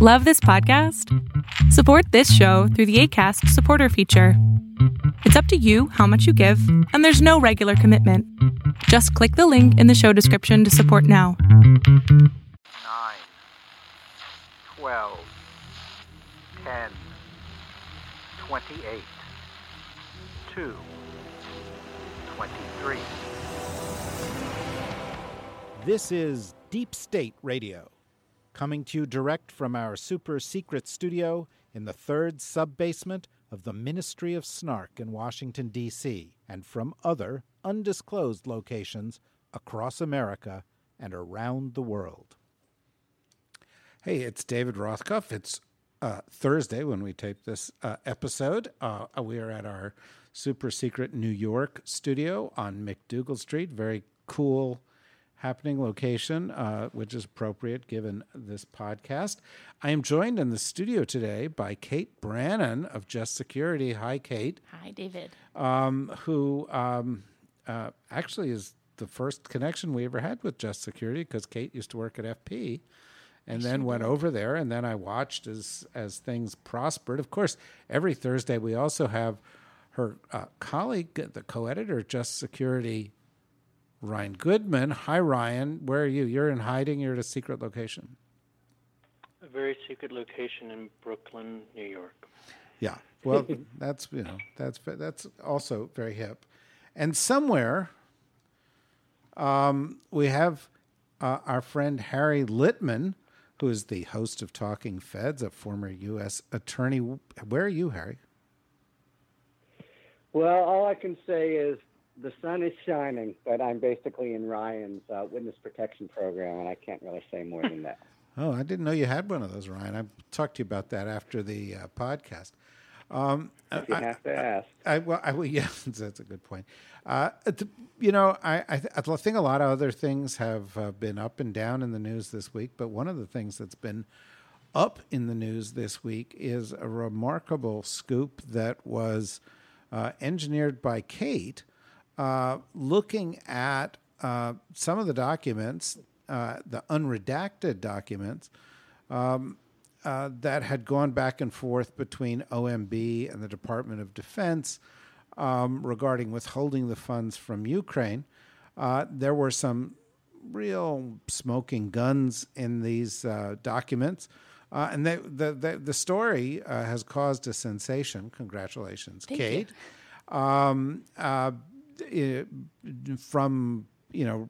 Love this podcast? Support this show through the ACAST supporter feature. It's up to you how much you give, and there's no regular commitment. Just click the link in the show description to support now. 9, 12, 10, 28, 2, 23. This is Deep State Radio, coming to you direct from our super secret studio in the third sub basement of the Ministry of Snark in Washington, D.C., and from other undisclosed locations across America and around the world. Hey, it's David Rothkopf. It's uh, Thursday when we tape this uh, episode. Uh, we are at our super secret New York studio on MacDougal Street. Very cool happening location, uh, which is appropriate given this podcast. I am joined in the studio today by Kate Brannen of Just Security. Hi, Kate. Hi, David. Um, who um, uh, actually is the first connection we ever had with Just Security because Kate used to work at FP. And then went over there, and then I watched as as things prospered. Of course, every Thursday we also have her uh, colleague, the co-editor, Just Security, Ryan Goodman. Hi, Ryan. Where are you? You're in hiding. You're at a secret location. A very secret location in Brooklyn, New York. Yeah. Well, that's you know that's that's also very hip. And somewhere, um, we have uh, our friend Harry Litman, who is the host of Talking Feds, a former U.S. attorney. Where are you, Harry? Well, all I can say is the sun is shining, but I'm basically in Ryan's uh, witness protection program, and I can't really say more than that. Oh, I didn't know you had one of those, Ryan. I talked to you about that after the uh, podcast. Um, If you I- have to ask. I, well, I, well, yeah, that's a good point. Uh, you know, I, I, th- I think a lot of other things have uh, been up and down in the news this week, but one of the things that's been up in the news this week is a remarkable scoop that was uh, engineered by Kate, uh, looking at uh, some of the documents, uh, the unredacted documents, um, uh, that had gone back and forth between OMB and the Department of Defense um, regarding withholding the funds from Ukraine. Uh, there were some real smoking guns in these uh, documents. Uh, and they, the, the, the story uh, has caused a sensation. Congratulations, Thank. Kate. Um, uh, from, you know,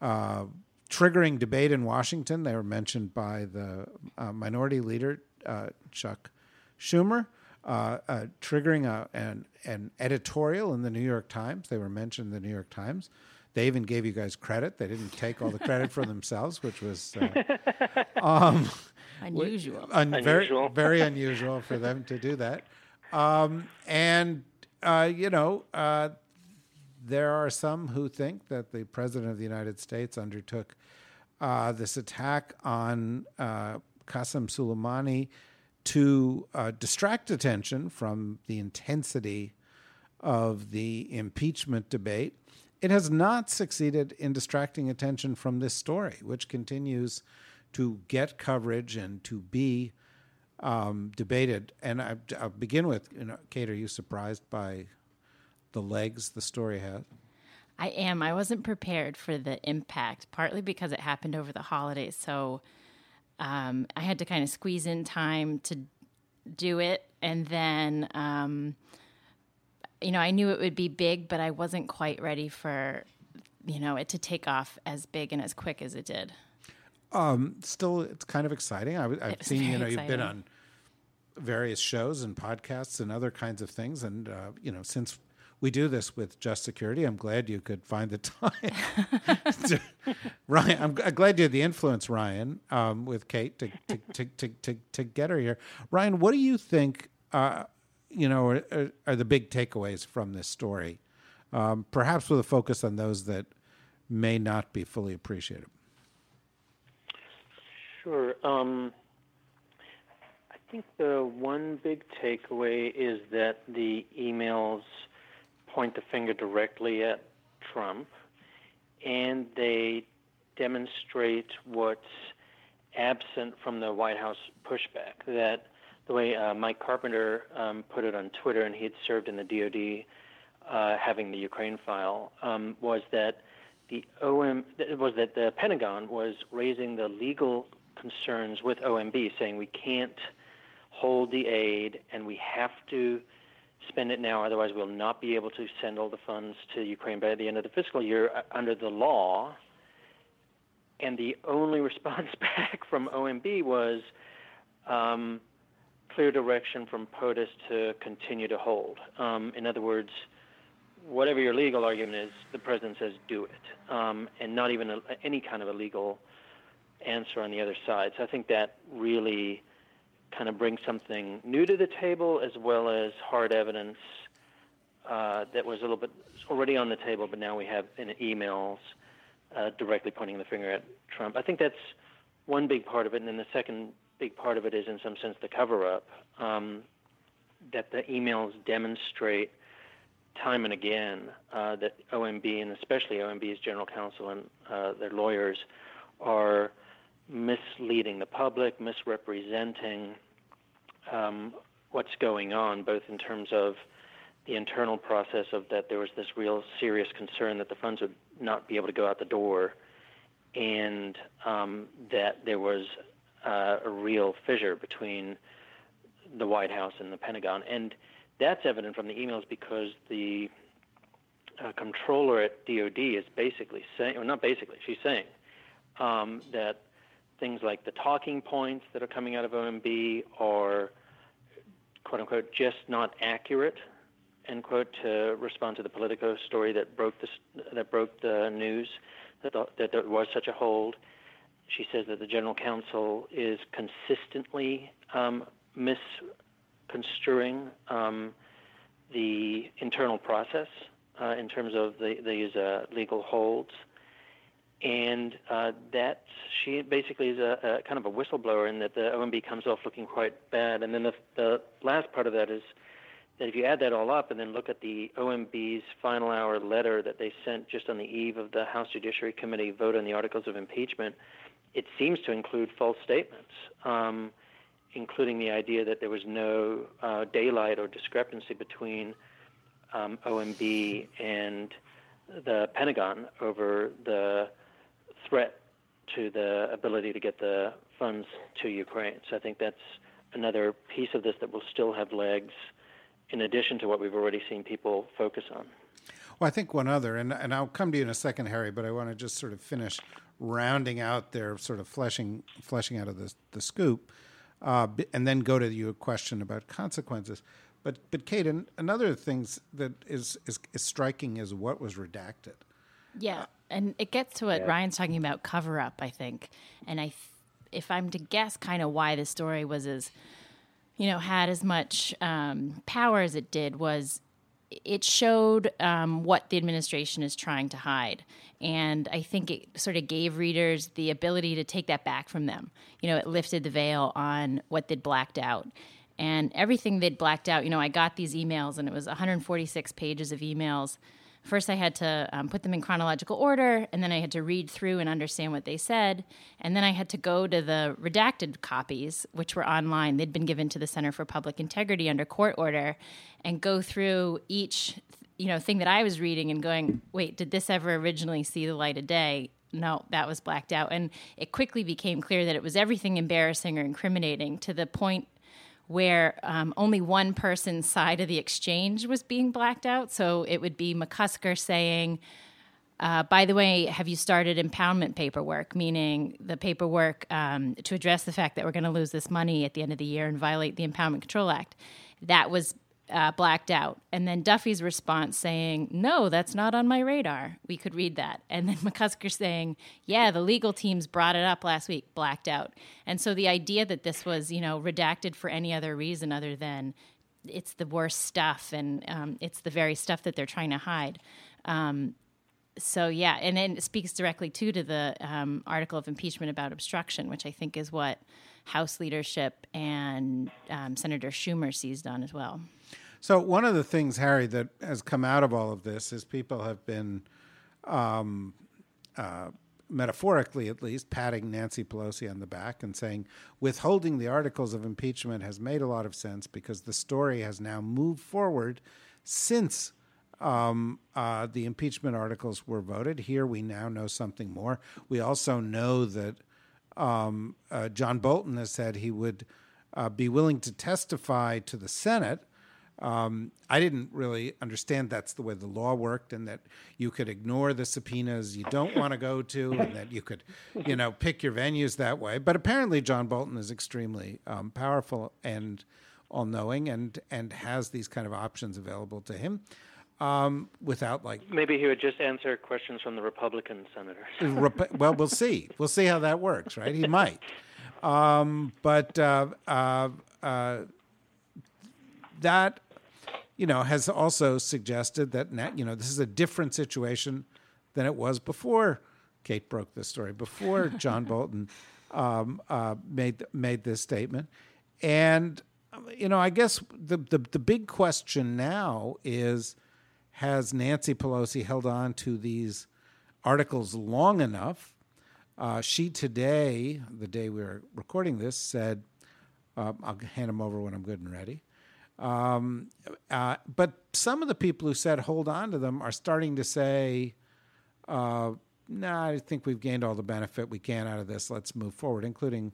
uh, triggering debate in Washington. They were mentioned by the uh, minority leader, uh, Chuck Schumer, uh, uh, triggering a, an, an editorial in the New York Times. They were mentioned in the New York Times. They even gave you guys credit. They didn't take all the credit for themselves, which was uh, um, Unusual. un- very, Unusual. very unusual for them to do that. Um, and, uh, you know, uh, there are some who think that the President of the United States undertook uh, this attack on uh, Qasem Soleimani to uh, distract attention from the intensity of the impeachment debate. It has not succeeded in distracting attention from this story, which continues to get coverage and to be um, debated. And I, I'll begin with, you know, Kate, are you surprised by the legs the story has? I am. I wasn't prepared for the impact, partly because it happened over the holidays. So um, I had to kind of squeeze in time to do it. And then, um, you know, I knew it would be big, but I wasn't quite ready for, you know, it to take off as big and as quick as it did. Um, still, it's kind of exciting. I, have seen, you know, you've been on various shows and podcasts and other kinds of things. And, uh, you know, since we do this with Just Security, I'm glad you could find the time. to- Ryan, I'm, I'm glad you had the influence, Ryan, um, with Kate to, to, to, to, to, to get her here. Ryan, what do you think, uh, you know, are, are, are the big takeaways from this story? Um, perhaps with a focus on those that may not be fully appreciated. Sure. Um, I think the one big takeaway is that the emails point the finger directly at Trump, and they demonstrate what absent from the White House pushback. That the way uh, Mike Carpenter um, put it on Twitter, and he had served in the DoD, uh, having the Ukraine file, um, was that the OM was that the Pentagon was raising the legal concerns with OMB, saying we can't hold the aid and we have to spend it now, otherwise we'll not be able to send all the funds to Ukraine by the end of the fiscal year uh, under the law. And the only response back from OMB was um, clear direction from POTUS to continue to hold. Um, in other words, whatever your legal argument is, the president says do it, um, and not even a, any kind of a legal answer on the other side. So I think that really kind of bring something new to the table as well as hard evidence uh, that was a little bit already on the table, but now we have in emails uh, directly pointing the finger at Trump. I think that's one big part of it, and then the second big part of it is, in some sense, the cover-up. Um, that the emails demonstrate time and again uh, that OMB and especially OMB's general counsel and uh, their lawyers are misleading the public, misrepresenting um, what's going on, both in terms of the internal process of that there was this real serious concern that the funds would not be able to go out the door, and um, that there was uh, a real fissure between the White House and the Pentagon. And that's evident from the emails because the uh, comptroller at DOD is basically saying, or not basically, she's saying um, that things like the talking points that are coming out of OMB are, quote unquote, just not accurate, end quote, to respond to the Politico story that broke the, that broke the news that, the, that there was such a hold. She says that the general counsel is consistently um, misconstruing um, the internal process uh, in terms of the, these uh, legal holds. And uh, that she basically is a, a, kind of a whistleblower in that the OMB comes off looking quite bad. And then the, the last part of that is that if you add that all up and then look at the OMB's final hour letter that they sent just on the eve of the House Judiciary Committee vote on the articles of impeachment, it seems to include false statements, um, including the idea that there was no uh, daylight or discrepancy between um, OMB and the Pentagon over the threat to the ability to get the funds to Ukraine. So I think that's another piece of this that will still have legs in addition to what we've already seen people focus on. Well, I think one other, and, and I'll come to you in a second, Harry, but I want to just sort of finish rounding out their sort of fleshing fleshing out of the the scoop, uh, and then go to your question about consequences. But but Kate, another thing that is, is is striking is what was redacted. Yeah, and it gets to what yeah. Ryan's talking about cover up. I think, and I, if I'm to guess, kind of why the story was as, you know, had as much um, power as it did was it showed um, what the administration is trying to hide. And I think it sort of gave readers the ability to take that back from them. You know, it lifted the veil on what they'd blacked out. And everything they'd blacked out, you know, I got these emails and it was 146 pages of emails. First, I had to um, put them in chronological order, and then I had to read through and understand what they said. And then I had to go to the redacted copies, which were online. They'd been given to the Center for Public Integrity under court order and go through each you know thing that I was reading and going, wait, did this ever originally see the light of day? No, that was blacked out, and it quickly became clear that it was everything embarrassing or incriminating to the point where um, only one person's side of the exchange was being blacked out. So it would be McCusker saying, uh, by the way, have you started impoundment paperwork? Meaning the paperwork um, to address the fact that we're going to lose this money at the end of the year and violate the Impoundment Control Act. That was uh, blacked out. And then Duffy's response saying, No, that's not on my radar. We could read that. And then McCusker saying, Yeah, the legal teams brought it up last week, blacked out. And so the idea that this was, you know, redacted for any other reason other than it's the worst stuff and um, it's the very stuff that they're trying to hide. Um, so yeah, and it speaks directly too to the um, article of impeachment about obstruction, which I think is what House leadership and um, Senator Schumer seized on as well. So one of the things, Harry, that has come out of all of this is people have been um, uh, metaphorically at least, patting Nancy Pelosi on the back and saying, withholding the articles of impeachment has made a lot of sense because the story has now moved forward since um, uh, the impeachment articles were voted. Here we now know something more. We also know that um, uh, John Bolton has said he would uh, be willing to testify to the Senate. Um, I didn't really understand that's the way the law worked, and that you could ignore the subpoenas you don't want to go to, and that you could, you know, pick your venues that way. But apparently, John Bolton is extremely um, powerful and all-knowing, and and has these kind of options available to him um, without like maybe he would just answer questions from the Republican senators. well, we'll see. We'll see how that works, right? He might, um, but uh, uh, uh, that you know has also suggested that now, you know this is a different situation than it was before Kate broke this story, before John Bolton um, uh, made made this statement, and you know I guess the, the the big question now is has Nancy Pelosi held on to these articles long enough? Uh, she today, the day we are recording this, said, uh, I'll hand them over when I'm good and ready. Um, uh, but some of the people who said hold on to them are starting to say, uh, nah, I think we've gained all the benefit we can out of this. Let's move forward, including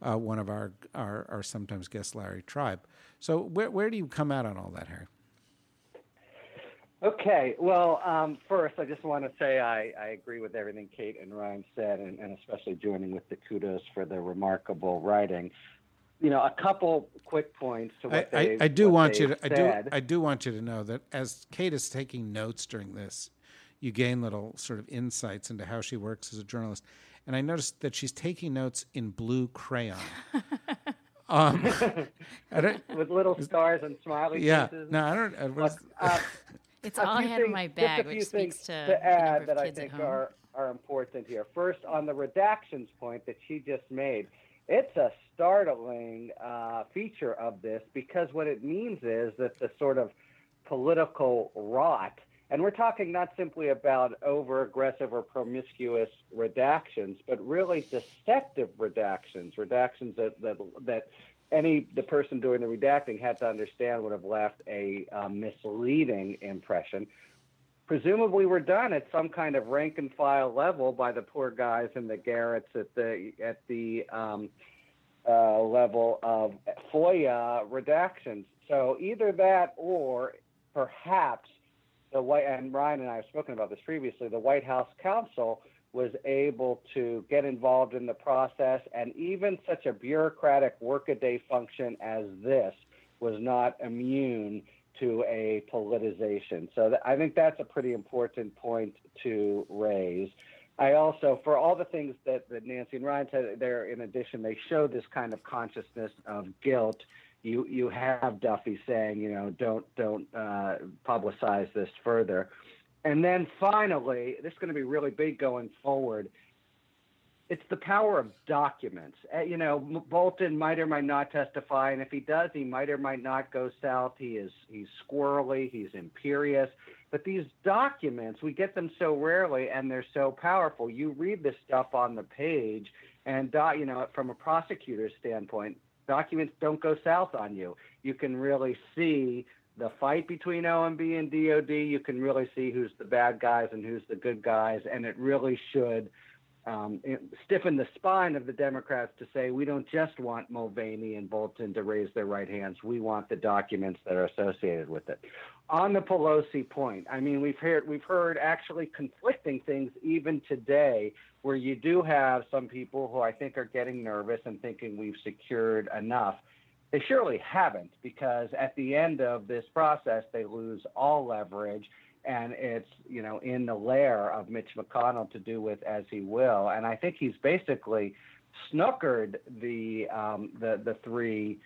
uh, one of our, our, our sometimes guest, Larry Tribe. So, where, where do you come out on all that, Harry? Okay. Well, um, first, I just want to say I, I, agree with everything Kate and Ryan said, and, and, especially joining with the kudos for the remarkable writing. You know, a couple quick points to what I, I, I do want you to. I do. I do want you to know that as Kate is taking notes during this, you gain little sort of insights into how she works as a journalist. And I noticed that she's taking notes in blue crayon. um, with little stars and smiley faces. yeah, faces. No, I don't. Uh, uh, it's all I had in my bag, which speaks to, to add that I think are, are important here. First, on the redactions point that she just made, it's a startling uh, feature of this because what it means is that the sort of political rot, and we're talking not simply about over aggressive or promiscuous redactions, but really deceptive redactions, redactions that, that, that any the person doing the redacting had to understand would have left a um, misleading impression. Presumably, were done at some kind of rank and file level by the poor guys in the garrets at the at the um, uh, level of FOIA redactions. So either that, or perhaps the White and Ryan and I have spoken about this previously. The White House counsel was able to get involved in the process, and even such a bureaucratic workaday function as this was not immune to a politicization. So th- I think that's a pretty important point to raise. I also, for all the things that, that Nancy and Ryan said, there in addition, they show this kind of consciousness of guilt. You you have Duffy saying, you know, don't don't uh, publicize this further. And then finally, this is going to be really big going forward. It's the power of documents. Uh, you know, Bolton might or might not testify, and if he does, he might or might not go south. He is he's squirrely, he's imperious. But these documents, we get them so rarely, and they're so powerful. You read this stuff on the page, and you know, from a prosecutor's standpoint, documents don't go south on you. You can really see the fight between OMB and DOD, you can really see who's the bad guys and who's the good guys, and it really should um, stiffen the spine of the Democrats to say we don't just want Mulvaney and Bolton to raise their right hands. We want the documents that are associated with it. On the Pelosi point, I mean we've heard we've heard actually conflicting things even today, where you do have some people who I think are getting nervous and thinking we've secured enough. They surely haven't, because at the end of this process, they lose all leverage, and it's you know in the lair of Mitch McConnell to do with as he will. And I think he's basically snookered the um, the the three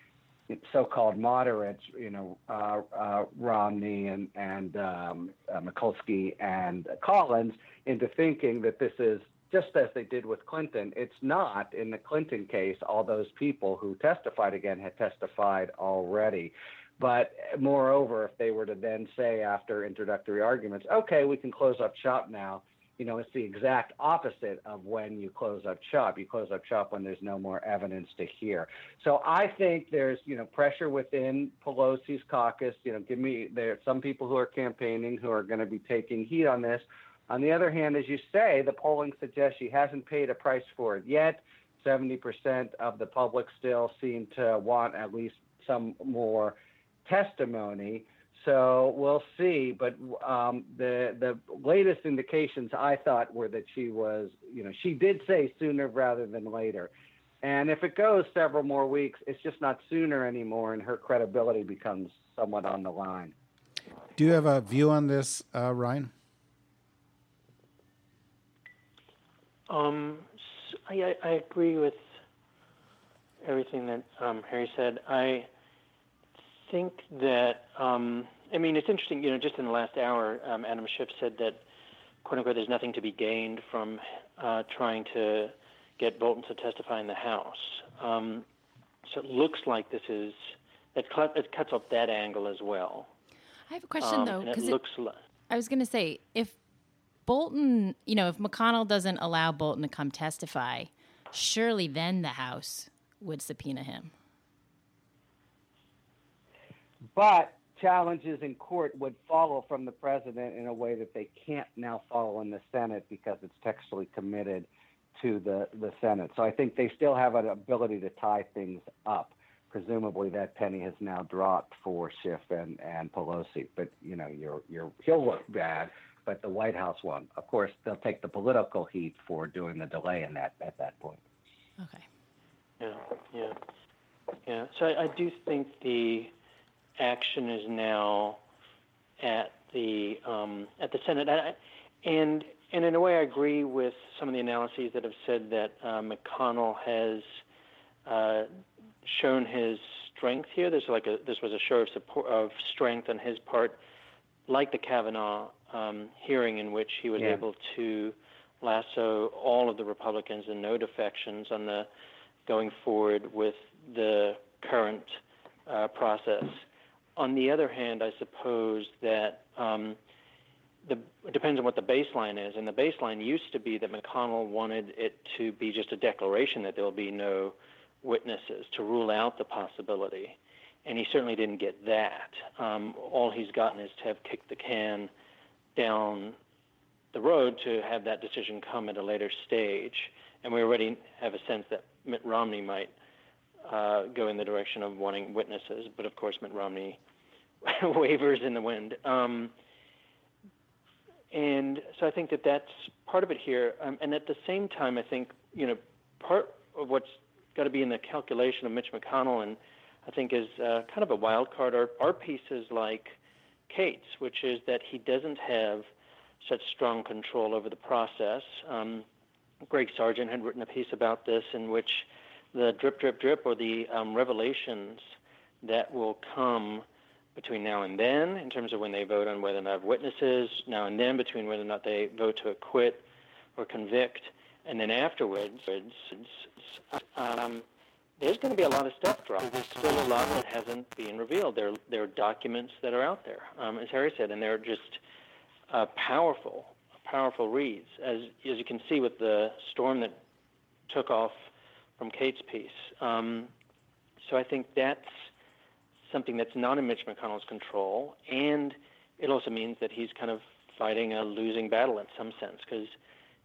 so-called moderates, you know, uh, uh, Romney and and um, uh, Murkowski and Collins, into thinking that this is just as they did with Clinton. It's not in the Clinton case. All those people who testified again had testified already. But eh, moreover, if they were to then say after introductory arguments, okay, we can close up shop now, you know, it's the exact opposite of when you close up shop. You close up shop when there's no more evidence to hear. So I think there's, you know, pressure within Pelosi's caucus. You know, give me there are some people who are campaigning who are going to be taking heat on this. On the other hand, as you say, the polling suggests she hasn't paid a price for it yet. 70% of the public still seem to want at least some more testimony. So we'll see. But um, the the latest indications I thought were that she was, you know, she did say sooner rather than later. And if it goes several more weeks, it's just not sooner anymore, and her credibility becomes somewhat on the line. Do you have a view on this, uh, Ryan? Um, I, I agree with everything that um, Harry said. I think that um, I mean it's interesting. You know, just in the last hour, um, Adam Schiff said that "quote unquote" there's nothing to be gained from uh, trying to get Bolton to testify in the House. Um, so it looks like this is it, cut, it cuts off that angle as well. I have a question Um, though, and it because looks li- I was going to say if Bolton, you know, if McConnell doesn't allow Bolton to come testify, surely then the House would subpoena him. But challenges in court would follow from the president in a way that they can't now follow in the Senate because it's textually committed to the, the Senate. So I think they still have an ability to tie things up. Presumably that penny has now dropped for Schiff and, and Pelosi. But you know, you're you're he'll look bad, but the White House won't. Of course, they'll take the political heat for doing the delay in that at that point. Okay. Yeah, yeah, yeah. So I, I do think the action is now at the um, at the Senate, I, and and in a way, I agree with some of the analyses that have said that uh, McConnell has uh, shown his strength here. There's like a this was a show of support of strength on his part, like the Kavanaugh um, hearing in which he was Yeah. able to lasso all of the Republicans and no defections on the going forward with the current uh, process. On the other hand, I suppose that um, the, it depends on what the baseline is. And the baseline used to be that McConnell wanted it to be just a declaration that there will be no witnesses to rule out the possibility. And he certainly didn't get that. Um, all he's gotten is to have kicked the can down the road to have that decision come at a later stage. And we already have a sense that Mitt Romney might uh, go in the direction of wanting witnesses, but of course Mitt Romney wavers in the wind. Um, and so I think that that's part of it here. Um, and at the same time, I think you know part of what's got to be in the calculation of Mitch McConnell, and I think is uh, kind of a wild card, are, are pieces like Kate's, which is that he doesn't have such strong control over the process. Um, Greg Sargent had written a piece about this in which the drip, drip, drip, or the um, revelations that will come between now and then, in terms of when they vote on whether or not have witnesses, now and then between whether or not they vote to acquit or convict, and then afterwards, um, there's going to be a lot of stuff dropped. There's still a lot that hasn't been revealed. There, there are documents that are out there, um, as Harry said, and they're just uh, powerful, powerful reads. As as you can see with the storm that took off from Kate's piece. Um, so I think that's something that's not in Mitch McConnell's control, and it also means that he's kind of fighting a losing battle in some sense because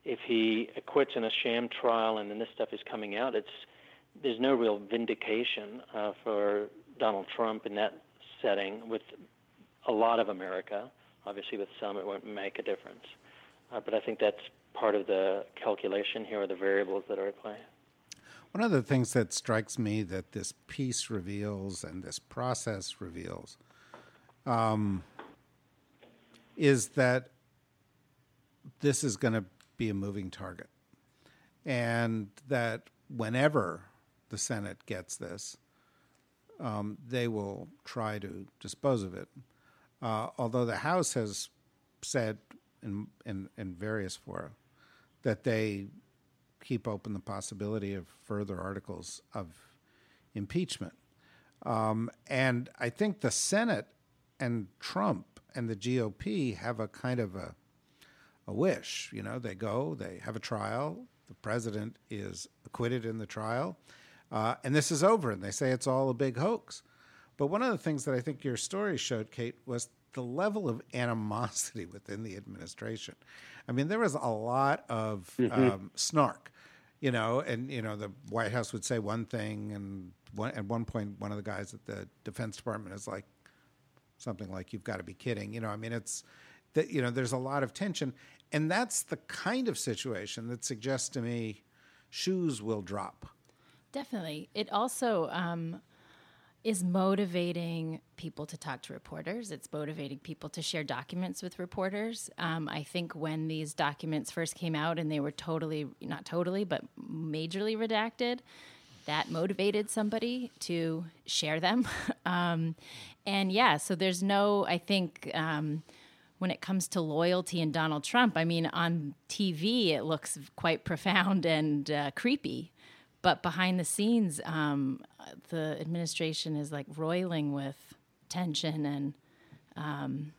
if he acquits in a sham trial and then this stuff is coming out, it's there's no real vindication uh, for Donald Trump in that setting with a lot of America. Obviously, with some, it won't make a difference. Uh, but I think that's part of the calculation here, or the variables that are at play. One of the things that strikes me that this piece reveals and this process reveals um, is that this is going to be a moving target. And that whenever the Senate gets this, um, they will try to dispose of it. Uh, although the House has said in, in, in various fora that they keep open the possibility of further articles of impeachment. Um, and I think the Senate and Trump and the GOP have a kind of a a wish. You know, they go, they have a trial, the president is acquitted in the trial, uh, and this is over, and they say it's all a big hoax. But one of the things that I think your story showed, Kate, was the level of animosity within the administration. I mean, there was a lot of um, snark, you know, and you know the White House would say one thing, and one, at one point, one of the guys at the Defense Department is like something like, "You've got to be kidding," you know. I mean, it's that you know, there's a lot of tension, and that's the kind of situation that suggests to me shoes will drop. Definitely. It also um, is motivating people to talk to reporters. It's motivating people to share documents with reporters. Um, I think when these documents first came out and they were totally, not totally, but majorly redacted, that motivated somebody to share them. um, and yeah, so there's no, I think. Um, when it comes to loyalty and Donald Trump, I mean, on TV, it looks quite profound and uh, creepy. But behind the scenes, um, the administration is like roiling with tension and um,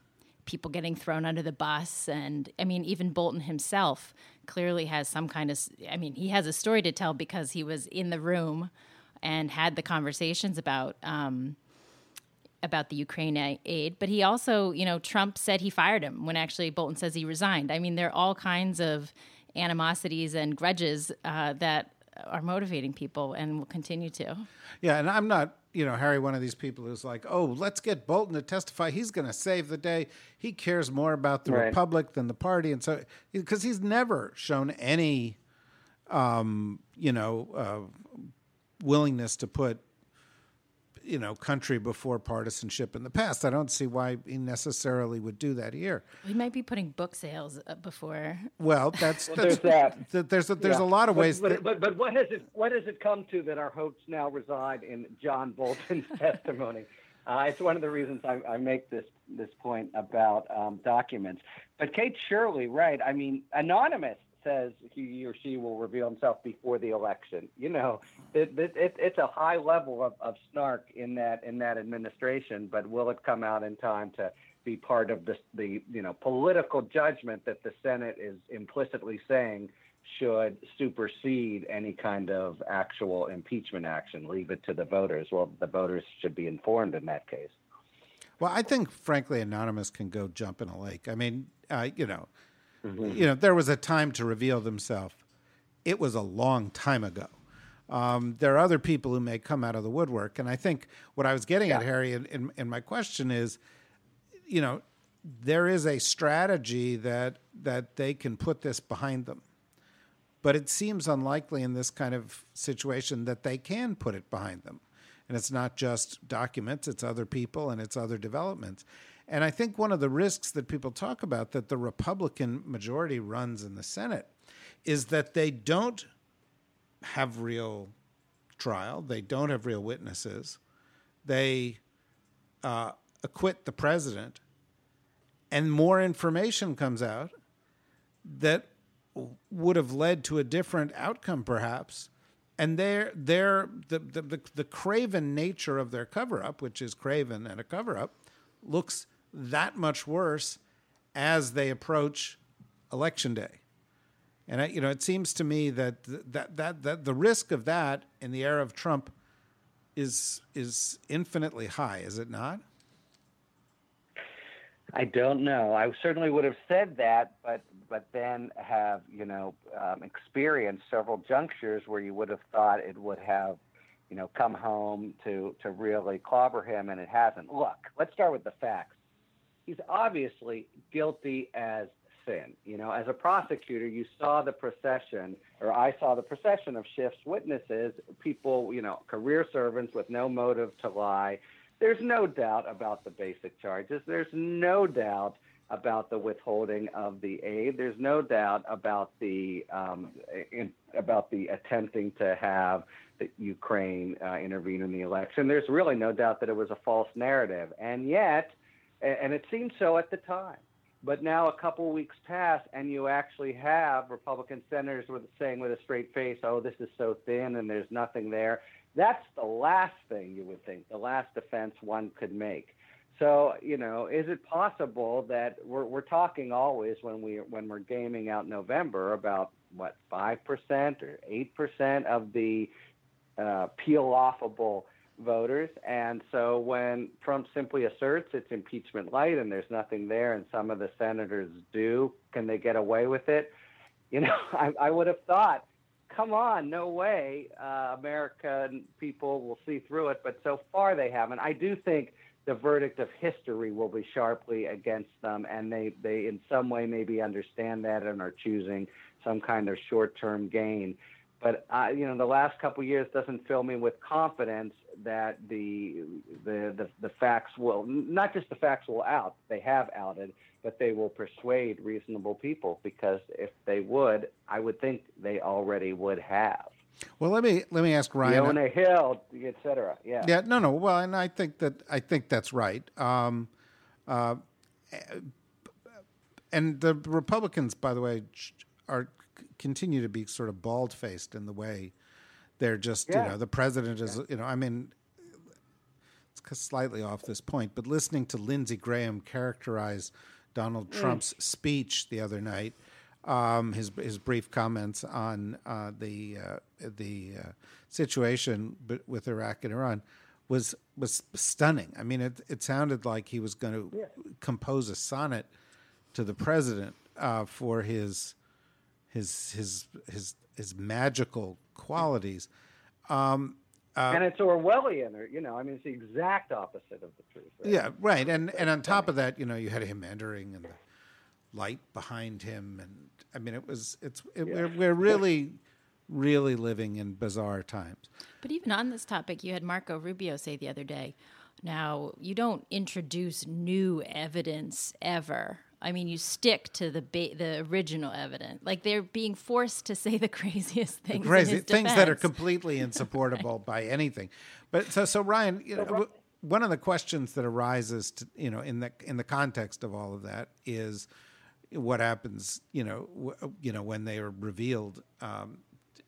people getting thrown under the bus. And I mean, even Bolton himself clearly has some kind of, I mean, he has a story to tell because he was in the room and had the conversations about. Um, about the Ukraine aid, but he also, you know, Trump said he fired him when actually Bolton says he resigned. I mean, there are all kinds of animosities and grudges uh, that are motivating people and will continue to. Yeah, and I'm not, you know, Harry, one of these people who's like, oh, let's get Bolton to testify. He's going to save the day. He cares more about the Right. Republic than the party. And so, because he's never shown any, um, you know, uh, willingness to put, you know, country before partisanship in the past. I don't see why he necessarily would do that here. We might be putting book sales before. Well, that's, that's there's that. There's a, there's Yeah. a lot of But- ways. But, that, but, but what has it what has it come to that our hopes now reside in John Bolton's testimony? Uh, it's one of the reasons I, I make this this point about um, documents. But Kate Shirley, right? I mean, anonymous says he or she will reveal himself before the election. You know, it, it, it, it's a high level of, of snark in that in that administration. But will it come out in time to be part of the the you know political judgment that the Senate is implicitly saying should supersede any kind of actual impeachment action. Leave it to the voters. Well, the voters should be informed in that case. Well, I think, frankly, anonymous can go jump in a lake. I mean, uh, you know, you know, there was a time to reveal themselves. It was a long time ago. Um, there are other people who may come out of the woodwork, and I think what I was getting at, Harry, in, in, in my question is, you know, there is a strategy that that they can put this behind them, but it seems unlikely in this kind of situation that they can put it behind them. And it's not just documents, it's other people and it's other developments. And I think one of the risks that people talk about that the Republican majority runs in the Senate is that they don't have real trial, they don't have real witnesses, they uh, acquit the president, and more information comes out that would have led to a different outcome, perhaps. And their their the, the, the, the craven nature of their cover up, which is craven and a cover up, looks that much worse as they approach election day. And I, you know, it seems to me that th- that, that that the risk of that in the era of Trump is is infinitely high, is it not? I don't know. I certainly would have said that, but but then have you know um, experienced several junctures where you would have thought it would have you know come home to to really clobber him, and it hasn't. Look, let's start with the facts. He's obviously guilty as sin. You know, as a prosecutor, you saw the procession, or I saw the procession of Schiff's witnesses, people, you know, career servants with no motive to lie. There's no doubt about the basic charges. There's no doubt about the withholding of the aid. There's no doubt about the um, in, about the attempting to have the Ukraine uh, intervene in the election. There's really no doubt that it was a false narrative, and yet, and it seemed so at the time. But now a couple weeks pass, and you actually have Republican senators saying with a straight face, "Oh, this is so thin, and there's nothing there." That's the last thing you would think, the last defense one could make. So you know, is it possible that we're we're talking always when we when we're gaming out November about what five percent or eight percent of the uh, peel offable voters, and so when Trump simply asserts it's impeachment light and there's nothing there, and some of the senators do, can they get away with it? You know, I, I would have thought come on, no way, uh, American people will see through it. But so far they haven't. I do think the verdict of history will be sharply against them, and they, they in some way maybe understand that and are choosing some kind of short-term gain. But uh, you know, the last couple years doesn't fill me with confidence that the, the the the facts will not just the facts will out. They have outed, but they will persuade reasonable people because if they would, I would think they already would have. Well, let me let me ask Ryan. Fiona Hill, et cetera. Yeah. Yeah. No. No. Well, and I think that I think that's right. Um, uh, and the Republicans, by the way, are continue to be sort of bald faced in the way they're just Yeah. you know the president is you know I mean it's slightly off this point, but listening to Lindsey Graham characterize Donald Trump's speech the other night, um, his his brief comments on uh, the uh, the uh, situation b- with Iraq and Iran was was stunning. I mean, it it sounded like he was going to compose a sonnet to the president uh, for his his his his his magical qualities. Um, and it's Orwellian, or you know, I mean, it's the exact opposite of the truth. right? Yeah, right. And and on top of that, you know, you had him entering and the light behind him, and I mean, it was it's it, we're we're really really living in bizarre times. But even on this topic, you had Marco Rubio say the other day, now you don't introduce new evidence ever. I mean, you stick to the ba- the original evidence. Like they're being forced to say the craziest things. in Crazy his things that are completely insupportable by anything. But so so Ryan, you know, one of the questions that arises, to, you know, in the in the context of all of that is what happens, you know, w- you know, when they are revealed um,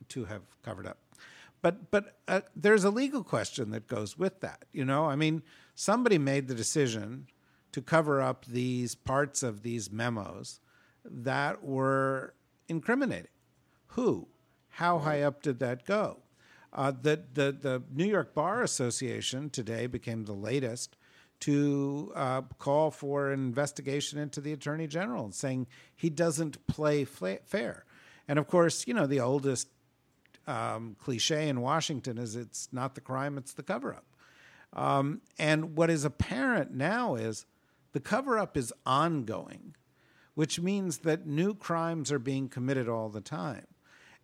to have covered up. But but uh, there's a legal question that goes with that. You know, I mean, somebody made the decision to cover up these parts of these memos that were incriminating. Who? How high up did that go? Uh, the, the, the New York Bar Association today became the latest to uh, call for an investigation into the Attorney General, saying he doesn't play fair. And of course, you know, the oldest um, cliche in Washington is it's not the crime, it's the cover up. Um, and what is apparent now is the cover up is ongoing, which means that new crimes are being committed all the time.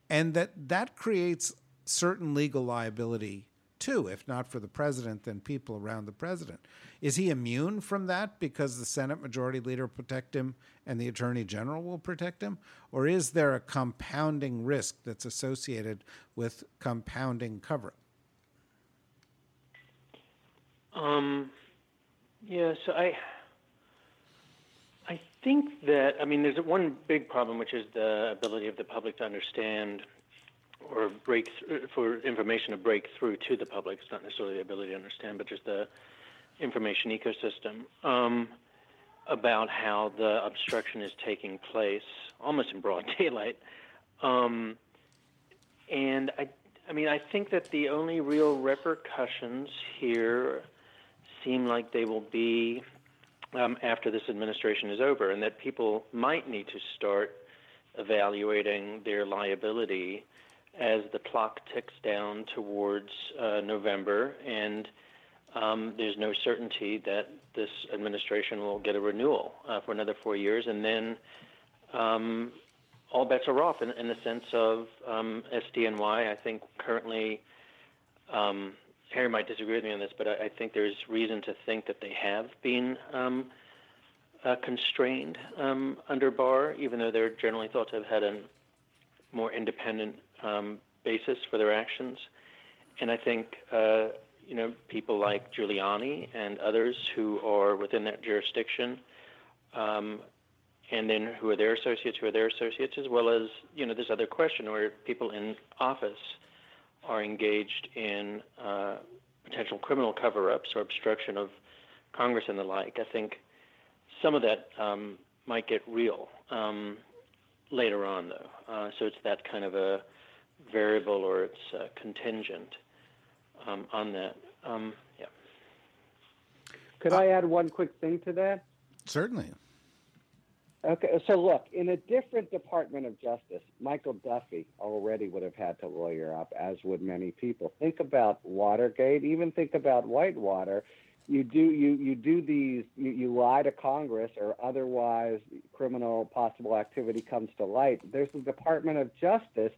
And that that creates certain legal liability too, if not for the president, then people around the president. Is he immune from that because the Senate Majority Leader will protect him and the Attorney General will protect him? Or is there a compounding risk that's associated with compounding cover up? Um, yeah, so I, think that I mean, there's one big problem, which is the ability of the public to understand or break th- for information to break through to the public. It's not necessarily the ability to understand, but just the information ecosystem um, about how the obstruction is taking place, almost in broad daylight. Um, and I, I mean, I think that the only real repercussions here seem like they will be um, after this administration is over, and that people might need to start evaluating their liability as the clock ticks down towards uh, November, and um, there's no certainty that this administration will get a renewal uh, for another four years, and then um, all bets are off in, in the sense of um, SDNY. I think currently, um, Harry might disagree with me on this, but I, I think there's reason to think that they have been um, uh, constrained um, under Barr, even though they're generally thought to have had a more independent um, basis for their actions. And I think, uh, you know, people like Giuliani and others who are within that jurisdiction, um, and then who are their associates, who are their associates, as well as, you know, this other question where people in office are engaged in uh, potential criminal cover ups or obstruction of Congress and the like. I think some of that um, might get real um, later on, though. Uh, so it's that kind of a variable or it's uh, contingent um, on that. Um, yeah. Could I add one quick thing to that? Certainly. Okay, so look, in a different Department of Justice, Michael Duffy already would have had to lawyer up, as would many people. Think about Watergate, even think about Whitewater. You do you you do these you, you lie to Congress or otherwise criminal possible activity comes to light. There's the Department of Justice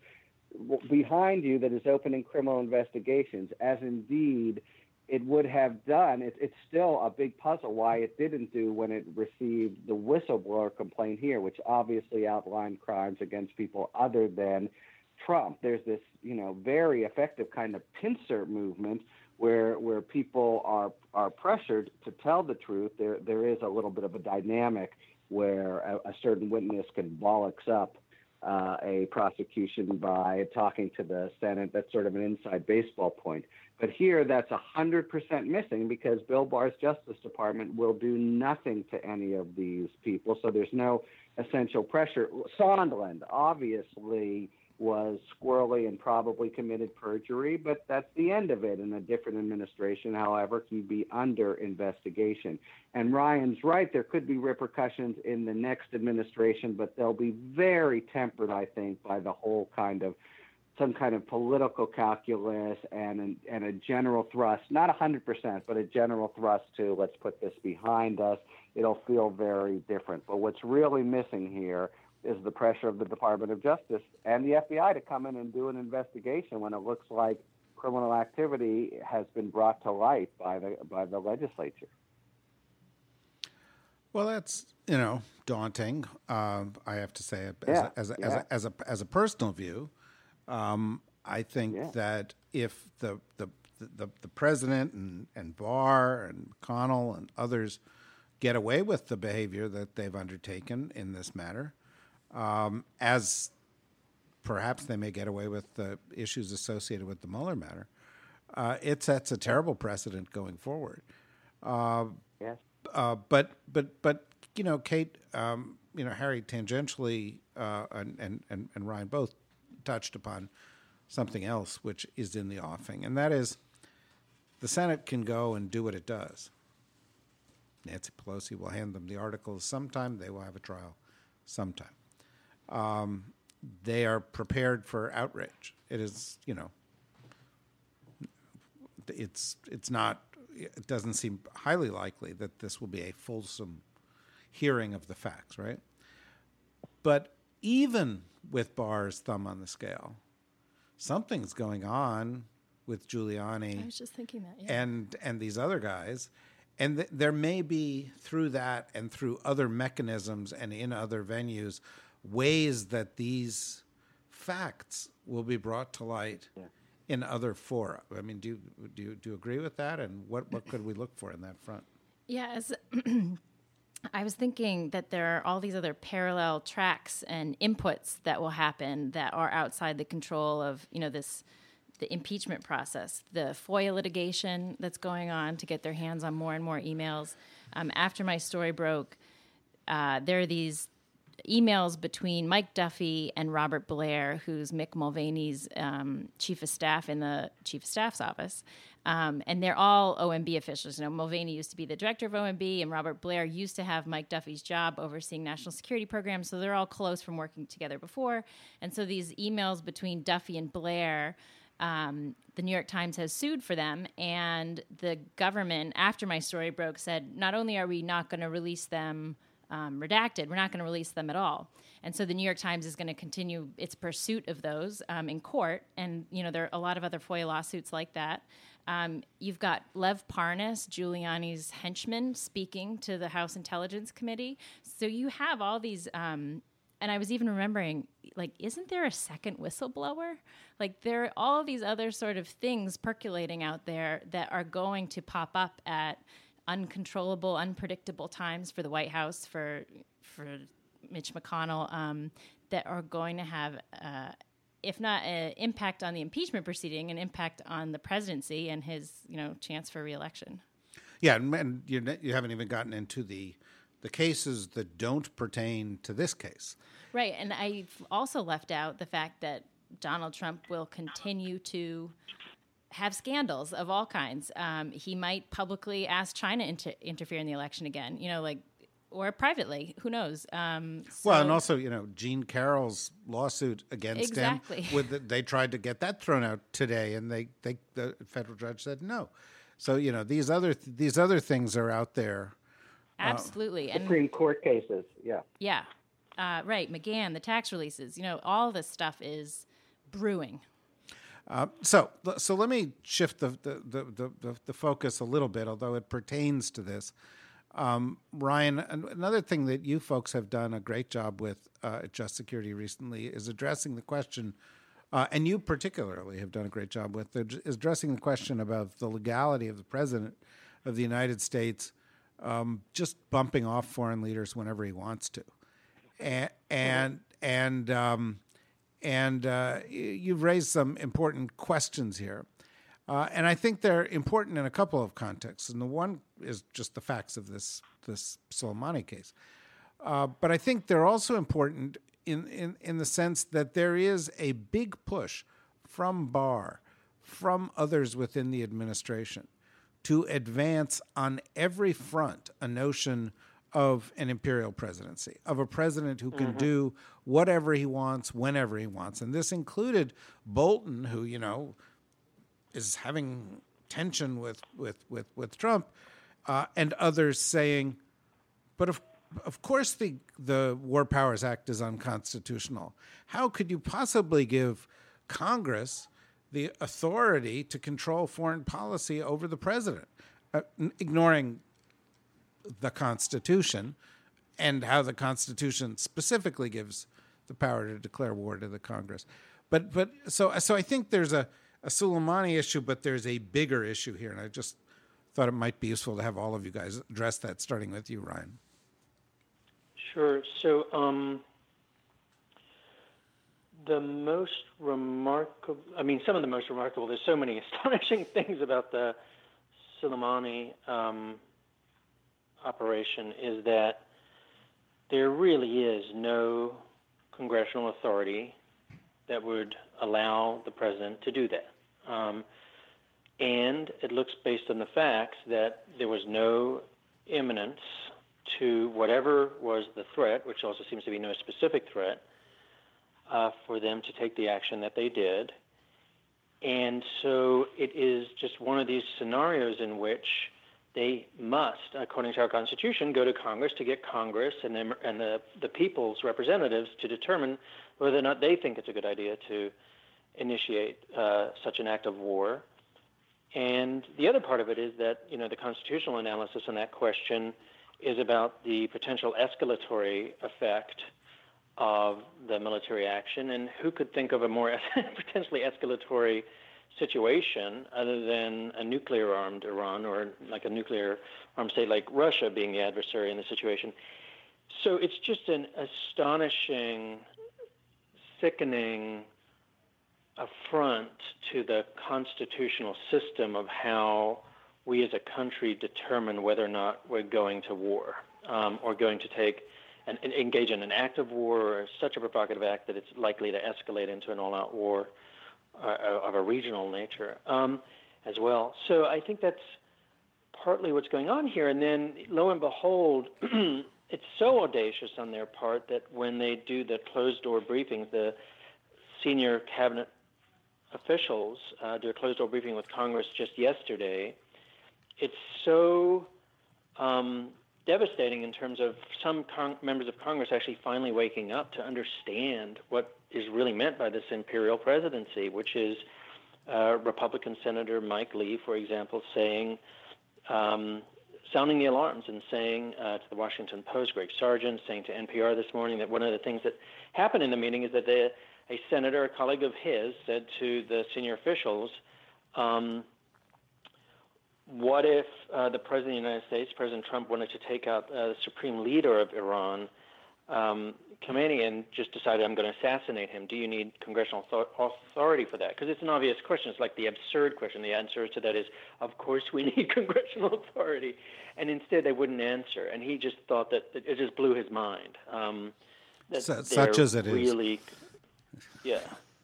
behind you that is opening criminal investigations, as indeed it would have done. It, it's still a big puzzle why it didn't do when it received the whistleblower complaint here, which obviously outlined crimes against people other than Trump. There's this, you know, very effective kind of pincer movement where where people are are pressured to tell the truth. There there is a little bit of a dynamic where a, a certain witness can bollocks up uh, a prosecution by talking to the Senate. That's sort of an inside baseball point. But here, that's 100% missing because Bill Barr's Justice Department will do nothing to any of these people. So there's no essential pressure. Sondland obviously was squirrely and probably committed perjury, but that's the end of it. In a different administration, however, he'd be under investigation. And Ryan's right, there could be repercussions in the next administration, but they'll be very tempered, I think, by the whole kind of some kind of political calculus and and a general thrust, not 100%, but a general thrust to let's put this behind us. It'll feel very different. But what's really missing here is the pressure of the Department of Justice and the FBI to come in and do an investigation when it looks like criminal activity has been brought to light by the by the legislature. Well, that's you know daunting. Uh, I have to say, as, yeah, a, as, a, yeah. as, a, as, a, as a personal view, um, I think yeah. that if the, the the, the president and, and Barr and Connell and others get away with the behavior that they've undertaken in this matter, um, as perhaps they may get away with the issues associated with the Mueller matter, uh, it sets a terrible precedent going forward. Uh, yes. Uh, but but but you know, Kate, um, you know, Harry tangentially uh, and, and and Ryan both touched upon something else which is in the offing, and that is the Senate can go and do what it does. Nancy Pelosi will hand them the articles sometime. They will have a trial sometime. Um, they are prepared for outrage. It is, you know, it's it's not. It doesn't seem highly likely that this will be a fulsome hearing of the facts, right? But even with Barr's thumb on the scale. Something's going on with Giuliani. I was just thinking that. Yeah. And and these other guys, and th- there may be through that and through other mechanisms and in other venues ways that these facts will be brought to light yeah. in other fora. I mean, do you, do do you agree with that? And what what could we look for in that front? Yes. I was thinking that there are all these other parallel tracks and inputs that will happen that are outside the control of, you know, this the impeachment process, the FOIA litigation that's going on to get their hands on more and more emails. Um, after my story broke, uh, there are these emails between Mike Duffy and Robert Blair, who's Mick Mulvaney's um, chief of staff in the chief of staff's office. Um, and they're all OMB officials. You know, Mulvaney used to be the director of OMB, and Robert Blair used to have Mike Duffy's job overseeing national security programs. So they're all close from working together before. And so these emails between Duffy and Blair. Um, the New York Times has sued for them, and the government, after my story broke, said not only are we not going to release them um, redacted. We're not going to release them at all. And so the New York Times is going to continue its pursuit of those um, in court. And, you know, there are a lot of other FOIA lawsuits like that. Um, you've got Lev Parnas, Giuliani's henchman, speaking to the House Intelligence Committee. So you have all these. Um, and I was even remembering, like, isn't there a second whistleblower? Like, there are all these other sort of things percolating out there that are going to pop up at uncontrollable, unpredictable times for the White House, for for Mitch McConnell, um, that are going to have, uh, if not an impact on the impeachment proceeding, an impact on the presidency and his, you know, chance for reelection. Yeah, and, and you you haven't even gotten into the the cases that don't pertain to this case. Right, and I've also left out the fact that Donald Trump will continue to have scandals of all kinds. Um, he might publicly ask China to interfere in the election again. You know, like or privately. Who knows? Um, so Well, and also, you know, Jean Carroll's lawsuit against Exactly. him. With the, they tried to get that thrown out today, and they, they the federal judge said no. So you know these other these other things are out there. absolutely, and Supreme Court cases. Yeah. yeah, uh, right. McGahn, the tax releases. You know, all this stuff is brewing. So so let me shift the the, the, the, the, the focus a little bit, although it pertains to this. Um, Ryan, another thing that you folks have done a great job with uh, at Just Security recently is addressing the question, uh, and you particularly have done a great job with, is addressing the question about the legality of the president of the United States um, just bumping off foreign leaders whenever he wants to, and and and um, and uh, you've raised some important questions here. Uh, and I think they're important in a couple of contexts. And the one is just the facts of this this Soleimani case. Uh, but I think they're also important in, in, in the sense that there is a big push from Barr, from others within the administration, to advance on every front a notion of an imperial presidency, of a president who can do whatever he wants, whenever he wants. And this included Bolton, who, you know, is having tension with with with, with Trump, uh, and others saying, but of of course the the War Powers Act is unconstitutional. How could you possibly give Congress the authority to control foreign policy over the president, uh, ignoring the Constitution and how the Constitution specifically gives the power to declare war to the Congress. But but so so I think there's a, a Soleimani issue, but there's a bigger issue here, and I just thought it might be useful to have all of you guys address that, starting with you, Ryan. Sure. So, um, the most remarkable, I mean, some of the most remarkable, there's so many astonishing things about the Soleimani um, operation, is that there really is no congressional authority that would allow the president to do that. Um, and it looks based on the facts that there was no imminence to whatever was the threat, which also seems to be no specific threat, uh, for them to take the action that they did. And so it is just one of these scenarios in which they must, according to our Constitution, go to Congress to get Congress and, them, and the, the people's representatives to determine whether or not they think it's a good idea to initiate uh, such an act of war. And the other part of it is that you know the constitutional analysis on that question is about the potential escalatory effect of the military action, and who could think of a more potentially escalatory situation other than a nuclear-armed Iran or like a nuclear-armed state like Russia being the adversary in the situation. So it's just an astonishing, sickening affront to the constitutional system of how we as a country determine whether or not we're going to war um, or going to take and, and engage in an act of war or such a provocative act that it's likely to escalate into an all-out war uh, of a regional nature um, as well. So I think that's partly what's going on here. And then lo and behold, it's so audacious on their part that when they do the closed-door briefings, the senior cabinet officials uh, do a closed-door briefing with Congress just yesterday. It's so um, devastating in terms of some con- members of Congress actually finally waking up to understand what is really meant by this imperial presidency, which is uh, Republican Senator Mike Lee, for example, saying, um, sounding the alarms and saying uh, to the Washington Post, Greg Sargent, saying to NPR this morning that one of the things that happened in the meeting is that they, a senator, a colleague of his, said to the senior officials, um, what if uh, the president of the United States, President Trump, wanted to take out uh, the supreme leader of Iran, um, Khomeini and just decided I'm going to assassinate him. Do you need congressional authority for that? Because it's an obvious question. It's like the absurd question. The answer to that is, of course, we need congressional authority. And instead, they wouldn't answer. And he just thought that it just blew his mind. Um, that so, such as it really, is. Yeah,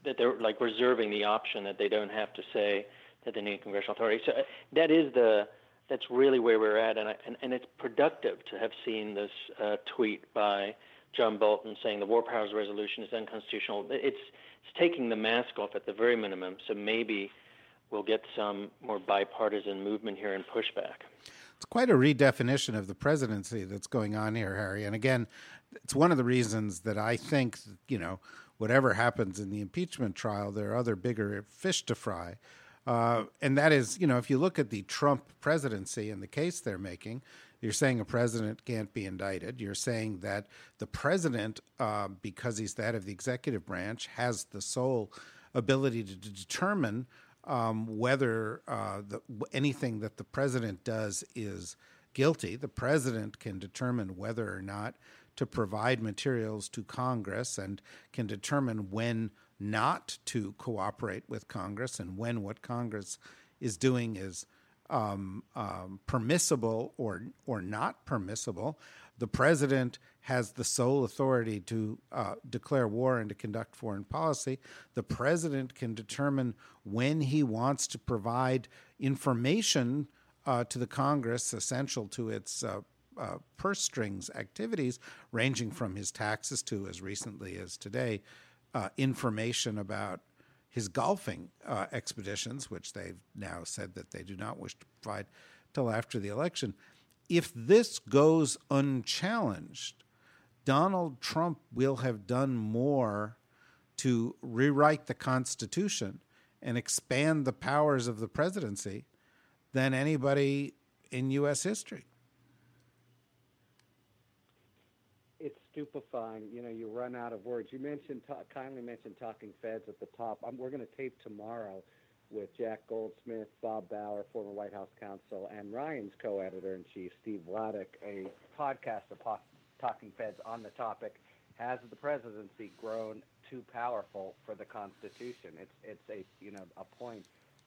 that they're like reserving the option that they don't have to say that they need congressional authority. So uh, that is the that's really where we're at, and I, and, and it's productive to have seen this uh, tweet by John Bolton saying the War Powers Resolution is unconstitutional. It's it's taking the mask off at the very minimum. So maybe we'll get some more bipartisan movement here and pushback. It's quite a redefinition of the presidency that's going on here, Harry. And again, it's one of the reasons that I think you know whatever happens in the impeachment trial, there are other bigger fish to fry. Uh, and that is, you know, if you look at the Trump presidency and the case they're making, you're saying a president can't be indicted. You're saying that the president, uh, because he's the head of the executive branch, has the sole ability to, to determine um, whether uh, the, anything that the president does is guilty. The president can determine whether or not to provide materials to Congress and can determine when not to cooperate with Congress and when what Congress is doing is um, um, permissible or or not permissible. The president has the sole authority to uh, declare war and to conduct foreign policy. The president can determine when he wants to provide information uh, to the Congress essential to its uh, uh purse strings activities, ranging from his taxes to, as recently as today, uh, information about his golfing uh, expeditions, which they've now said that they do not wish to provide till after the election. If this goes unchallenged, Donald Trump will have done more to rewrite the Constitution and expand the powers of the presidency than anybody in U.S. history. Stupefying. You know, you run out of words. You mentioned, kindly mentioned talking feds at the top. I'm, we're going to tape tomorrow with Jack Goldsmith, Bob Bauer, former White House counsel, and Ryan's co-editor in chief, Steve Vladeck, a podcast of po- talking feds on the topic. Has the presidency grown too powerful for the Constitution? It's it's a you know a point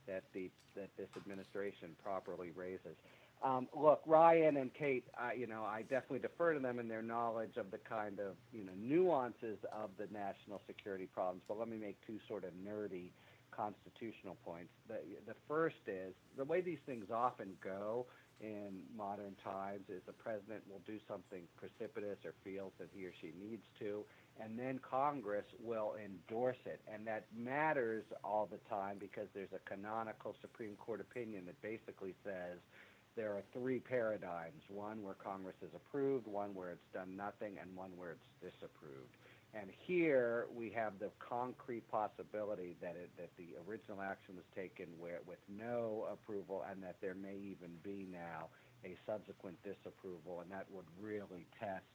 that the that this administration properly raises. Um, look, Ryan and Kate, uh, you know, I definitely defer to them in their knowledge of the kind of, you know, nuances of the national security problems. But let me make two sort of nerdy constitutional points. The, the first is the way these things often go in modern times is the president will do something precipitous or feels that he or she needs to, and then Congress will endorse it. And that matters all the time because there's a canonical Supreme Court opinion that basically says there are three paradigms one where Congress has approved, one where it's done nothing, and one where it's disapproved. And here we have the concrete possibility that it, that the original action was taken where, with no approval, and that there may even be now a subsequent disapproval, and that would really test,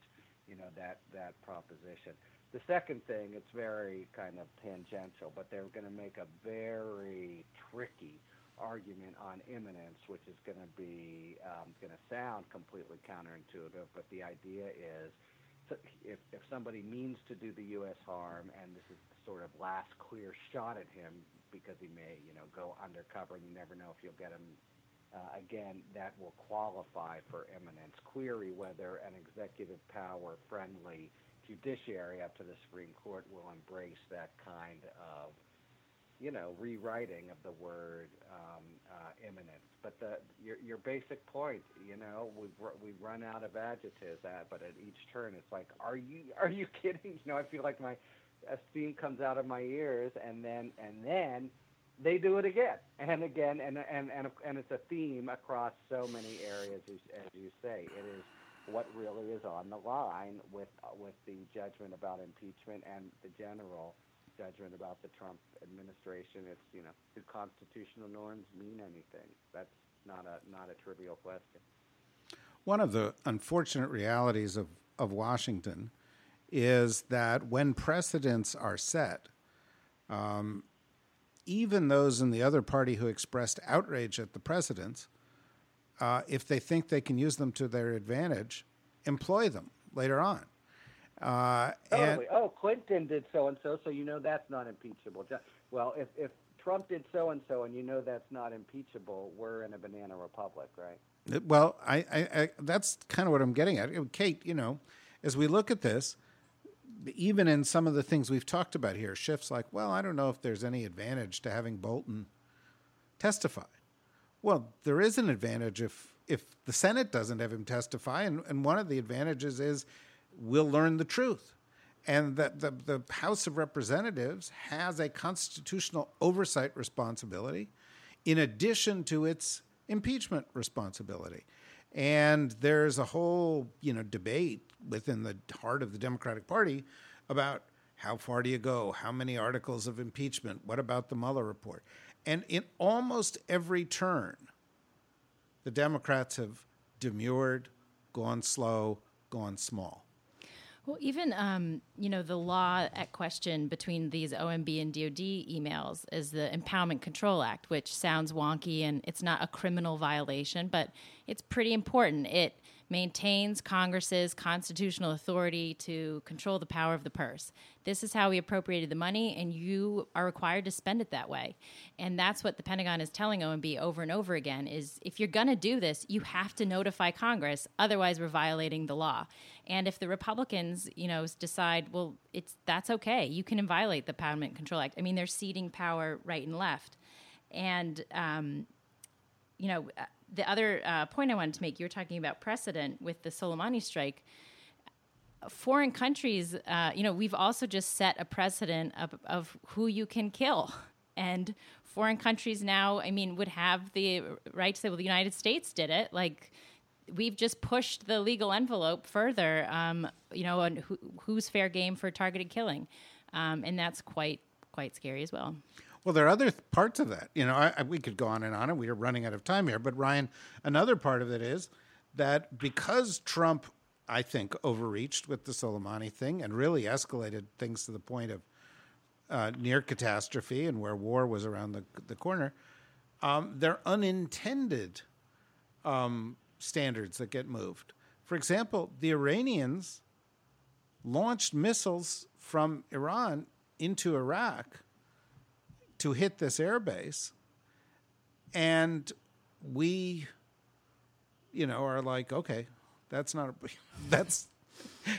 you know, that that proposition. The second thing, it's very kind of tangential, but they're going to make a very tricky argument on imminence, which is going to be um, going to sound completely counterintuitive, but the idea is if, if somebody means to do the U.S. harm, and this is sort of last clear shot at him because he may, you know, go undercover, and you never know if you'll get him uh, again, that will qualify for imminence. Query whether an executive power friendly judiciary up to the Supreme Court will embrace that kind of you know, rewriting of the word um, uh, imminence. But the your your basic point, you know, we've we run out of adjectives, at, but at each turn, it's like, are you are you kidding? You know, I feel like my steam comes out of my ears, and then and then they do it again and again, and and and and it's a theme across so many areas, as, as you say. It is what really is on the line with with the judgment about impeachment and the general judgment about the Trump administration. It's you know, do constitutional norms mean anything? That's not a not a trivial question. One of the unfortunate realities of, of Washington is that when precedents are set, um, even those in the other party who expressed outrage at the precedents, uh, if they think they can use them to their advantage, employ them later on. Uh, totally. oh, Clinton did so and so, so you know that's not impeachable. Well, if if Trump did so and so, and you know that's not impeachable, we're in a banana republic, right? Well, I, I, I that's kind of what I'm getting at. Kate, you know, as we look at this, even in some of the things we've talked about here, Schiff's like, well, I don't know if there's any advantage to having Bolton testify. Well, there is an advantage if if the Senate doesn't have him testify, and, and one of the advantages is we'll learn the truth. And that the, the House of Representatives has a constitutional oversight responsibility in addition to its impeachment responsibility. And there's a whole, you know, debate within the heart of the Democratic Party about how far do you go? How many articles of impeachment? What about the Mueller report? And in almost every turn, the Democrats have demurred, gone slow, gone small. Well, even um, you know the law at question between these OMB and DoD emails is the Impoundment Control Act, which sounds wonky and it's not a criminal violation, but it's pretty important. It maintains Congress's constitutional authority to control the power of the purse. This is how we appropriated the money, and you are required to spend it that way. And that's what the Pentagon is telling OMB over and over again: is if you're going to do this, you have to notify Congress. Otherwise, we're violating the law. And if the Republicans, you know, decide, well, it's that's okay, you can violate the Impoundment Control Act. I mean, they're ceding power right and left, and um, you know the other uh, point I wanted to make, you were talking about precedent with the Soleimani strike. Foreign countries, uh, you know, we've also just set a precedent of, of who you can kill. And foreign countries now, I mean, would have the right to say, well, the United States did it. Like, we've just pushed the legal envelope further, um, you know, on who, who's fair game for targeted killing. Um, and that's quite, quite scary as well. Well, there are other th- parts of that. You know, I, I, we could go on and on, and we are running out of time here. But Ryan, another part of it is that because Trump, I think, overreached with the Soleimani thing and really escalated things to the point of uh, near catastrophe and where war was around the, the corner, um, there are unintended um, standards that get moved. For example, the Iranians launched missiles from Iran into Iraq to hit this airbase. And we, you know, are like, okay, that's not, a, that's,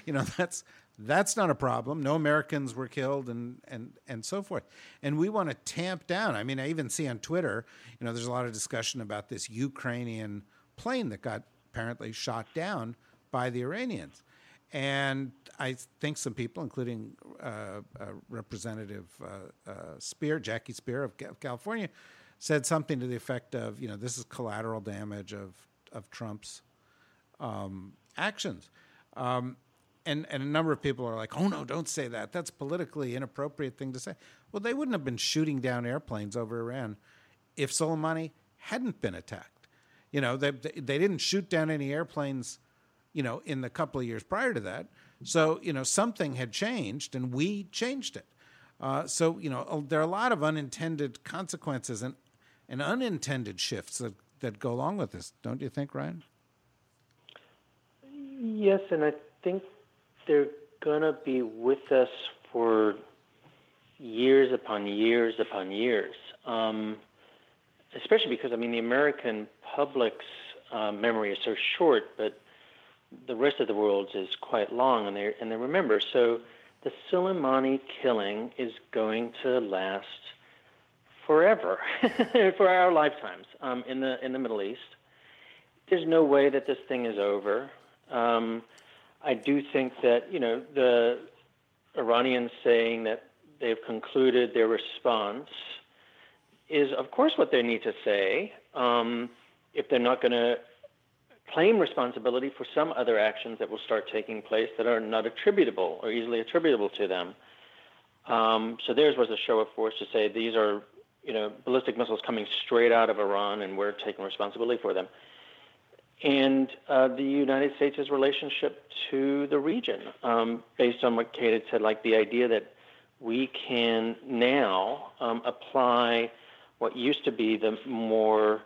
you know, that's, that's not a problem. No Americans were killed and, and, and so forth. And we want to tamp down. I mean, I even see on Twitter, you know, there's a lot of discussion about this Ukrainian plane that got apparently shot down by the Iranians. And I think some people, including uh, Representative uh, uh, Speier, Jackie Speier of, of, California, said something to the effect of, you know, this is collateral damage of of Trump's um, actions. Um, and, and a number of people are like, oh no, don't say that. That's politically inappropriate thing to say. Well, they wouldn't have been shooting down airplanes over Iran if Soleimani hadn't been attacked. You know, they, they didn't shoot down any airplanes you know, in the couple of years prior to that. So, you know, something had changed and we changed it. Uh, so, you know, there are a lot of unintended consequences and, and unintended shifts that, that go along with this, don't you think, Ryan? Yes, and I think they're going to be with us for years upon years upon years. Um, especially because, I mean, the American public's uh, memory is so short, but the rest of the world's is quite long, and they and they remember. So the Soleimani killing is going to last forever, for our lifetimes um, in the in the Middle East. There's no way that this thing is over. Um, I do think that you know the Iranians saying that they've concluded their response is, of course, what they need to say. Um, if they're not going to claim responsibility for some other actions that will start taking place that are not attributable or easily attributable to them. Um, so theirs was a show of force to say these are, you know, ballistic missiles coming straight out of Iran, and we're taking responsibility for them. And uh, the United States' relationship to the region, um, based on what Kate had said, like the idea that we can now um, apply what used to be the more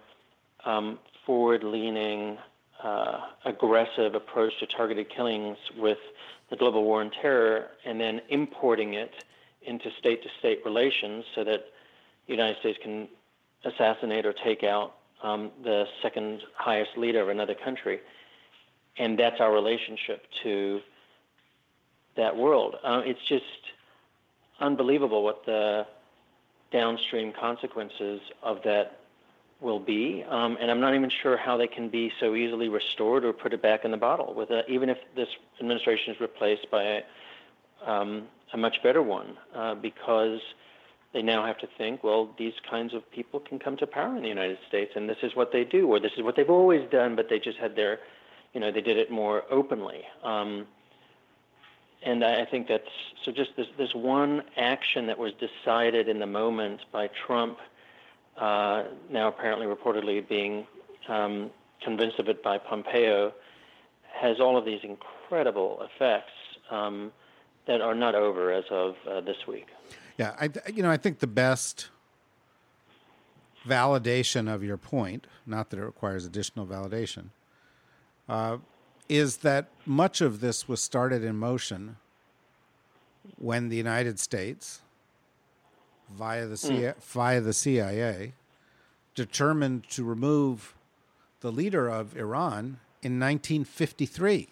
um, forward-leaning uh, aggressive approach to targeted killings with the global war on terror, and then importing it into state-to-state relations so that the United States can assassinate or take out um, the second highest leader of another country, and that's our relationship to that world. Uh, it's just unbelievable what the downstream consequences of that will be, um, and I'm not even sure how they can be so easily restored or put it back in the bottle. With a, even if this administration is replaced by a, um, a much better one, uh, because they now have to think, well, these kinds of people can come to power in the United States, and this is what they do, or this is what they've always done, but they just had their, you know, they did it more openly. Um, and I think that's so. Just this this one action that was decided in the moment by Trump, uh, now apparently reportedly being um, convinced of it by Pompeo, has all of these incredible effects um, that are not over as of uh, this week. Yeah, I you know I think the best validation of your point, not that it requires additional validation, uh, is that much of this was started in motion when the United States, via the CIA, via the CIA, determined to remove the leader of Iran in 1953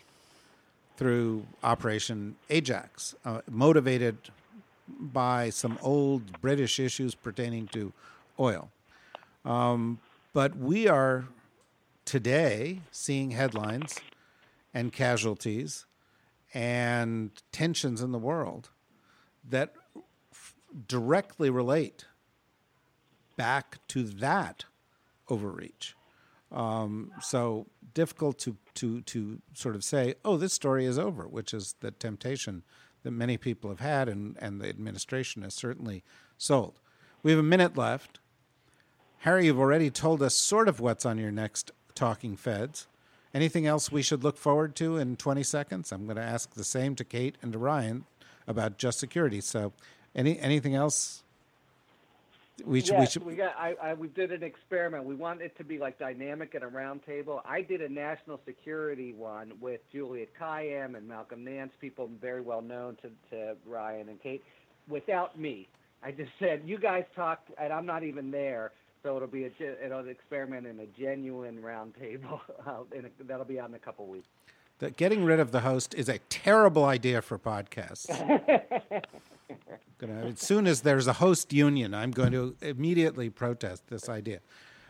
through Operation Ajax, uh, motivated by some old British issues pertaining to oil. Um, but we are today seeing headlines and casualties and tensions in the world that directly relate back to that overreach. Um, so difficult to, to, to sort of say, oh, this story is over, which is the temptation that many people have had and, and the administration has certainly sold. We have a minute left. Harry, you've already told us sort of what's on your next Talking Feds. Anything else we should look forward to in 20 seconds? I'm going to ask the same to Kate and to Ryan about just security. So, any anything else we should, we should we got. I, I we did an experiment. We want it to be like dynamic and a round table. I did a national security one with Juliette Kayyem and Malcolm Nance, people very well known to, to Ryan and Kate. Without me, I just said you guys talk, and I'm not even there. So it'll be a it'll an experiment in a genuine round table. Uh, in a, that'll be out in a couple weeks. that getting rid of the host is a terrible idea for podcasts. Gonna, as soon as there's a host union, I'm going to immediately protest this idea.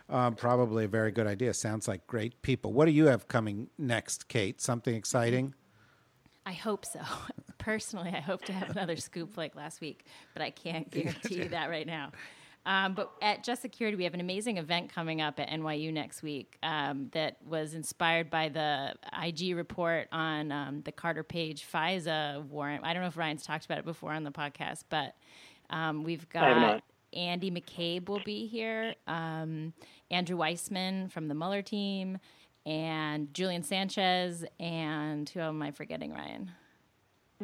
Um, probably a very good idea. Sounds like great people. What do you have coming next, Kate? Something exciting? I hope so. Personally, I hope to have another scoop like last week, but I can't guarantee you that right now. Um, but at Just Security, we have an amazing event coming up at NYU next week um, that was inspired by the IG report on um, the Carter Page FISA warrant. I don't know if Ryan's talked about it before on the podcast, but um, we've got. Andy McCabe will be here, um, Andrew Weissmann from the Mueller team, and Julian Sanchez, and who am I forgetting, Ryan?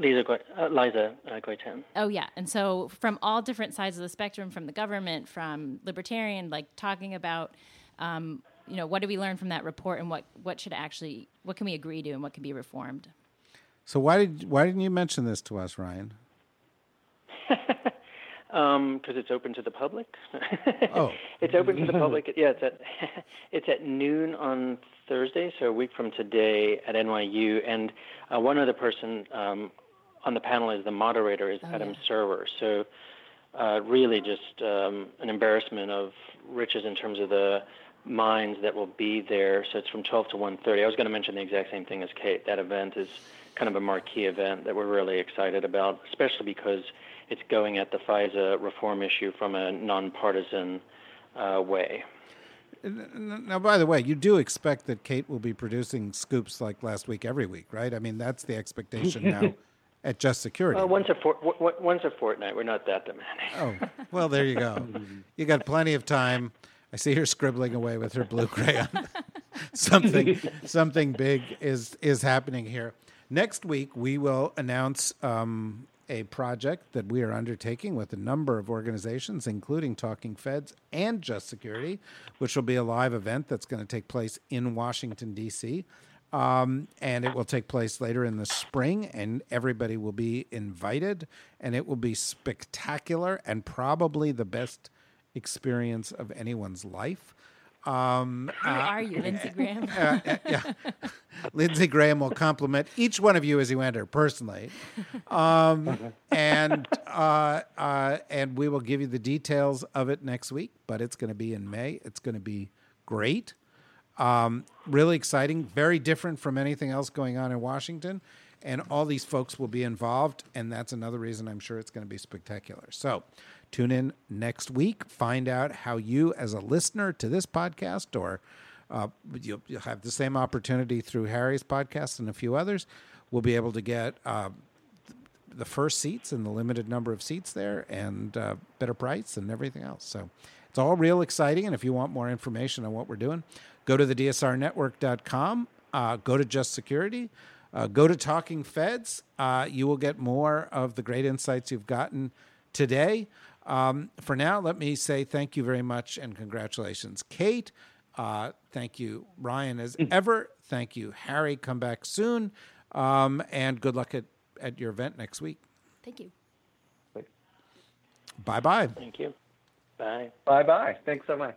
Lisa, Goi- uh, Liza uh, Goitein. Oh yeah, and so from all different sides of the spectrum, from the government, from libertarian, like talking about, um, you know, what do we learn from that report, and what what should actually, what can we agree to, and what can be reformed. So why did why didn't you mention this to us, Ryan? because it's open to the public. Oh. it's open to the public. Yeah, it's at it's at noon on Thursday, so a week from today at NYU. And uh, one other person um, on the panel is the moderator is Adam Serwer. So uh, really, just um, an embarrassment of riches in terms of the minds that will be there. So it's from 12 to 1:30. I was going to mention the exact same thing as Kate. That event is kind of a marquee event that we're really excited about, especially because it's going at the FISA reform issue from a nonpartisan uh, way. Now, by the way, you do expect that Kate will be producing scoops like last week every week, right? I mean, that's the expectation now at Just Security. Uh, once a for, w- w- once a fortnight. We're not that demanding. Oh, well, there you go. You got plenty of time. I see her scribbling away with her blue crayon. something, something big is is happening here. Next week, we will announce um, a project that we are undertaking with a number of organizations, including Talking Feds and Just Security, which will be a live event that's going to take place in Washington, D.C. Um, and it will take place later in the spring, and everybody will be invited, and it will be spectacular and probably the best experience of anyone's life. Um, Who are you, Lindsey Graham? yeah. Lindsey Graham will compliment each one of you as you enter personally, um, and uh, uh, and we will give you the details of it next week. But it's going to be in May. It's going to be great, um, really exciting, very different from anything else going on in Washington, and all these folks will be involved, and that's another reason I'm sure it's going to be spectacular. So. Tune in next week. Find out how you, as a listener to this podcast, or uh, you'll, you'll, have the same opportunity through Harry's podcast and a few others, will be able to get uh, the first seats and the limited number of seats there and uh, better price and everything else. So it's all real exciting. And if you want more information on what we're doing, go to the DSRnetwork.com, uh, go to Just Security. Uh, go to Talking Feds. Uh, you will get more of the great insights you've gotten today. Um, for now, let me say thank you very much and congratulations, Kate. Uh, thank you, Ryan, as ever. Thank you, Harry. Come back soon. Um, and good luck at, at your event next week. Thank you. Bye bye. Thank you. Bye. Bye bye. Thanks so much.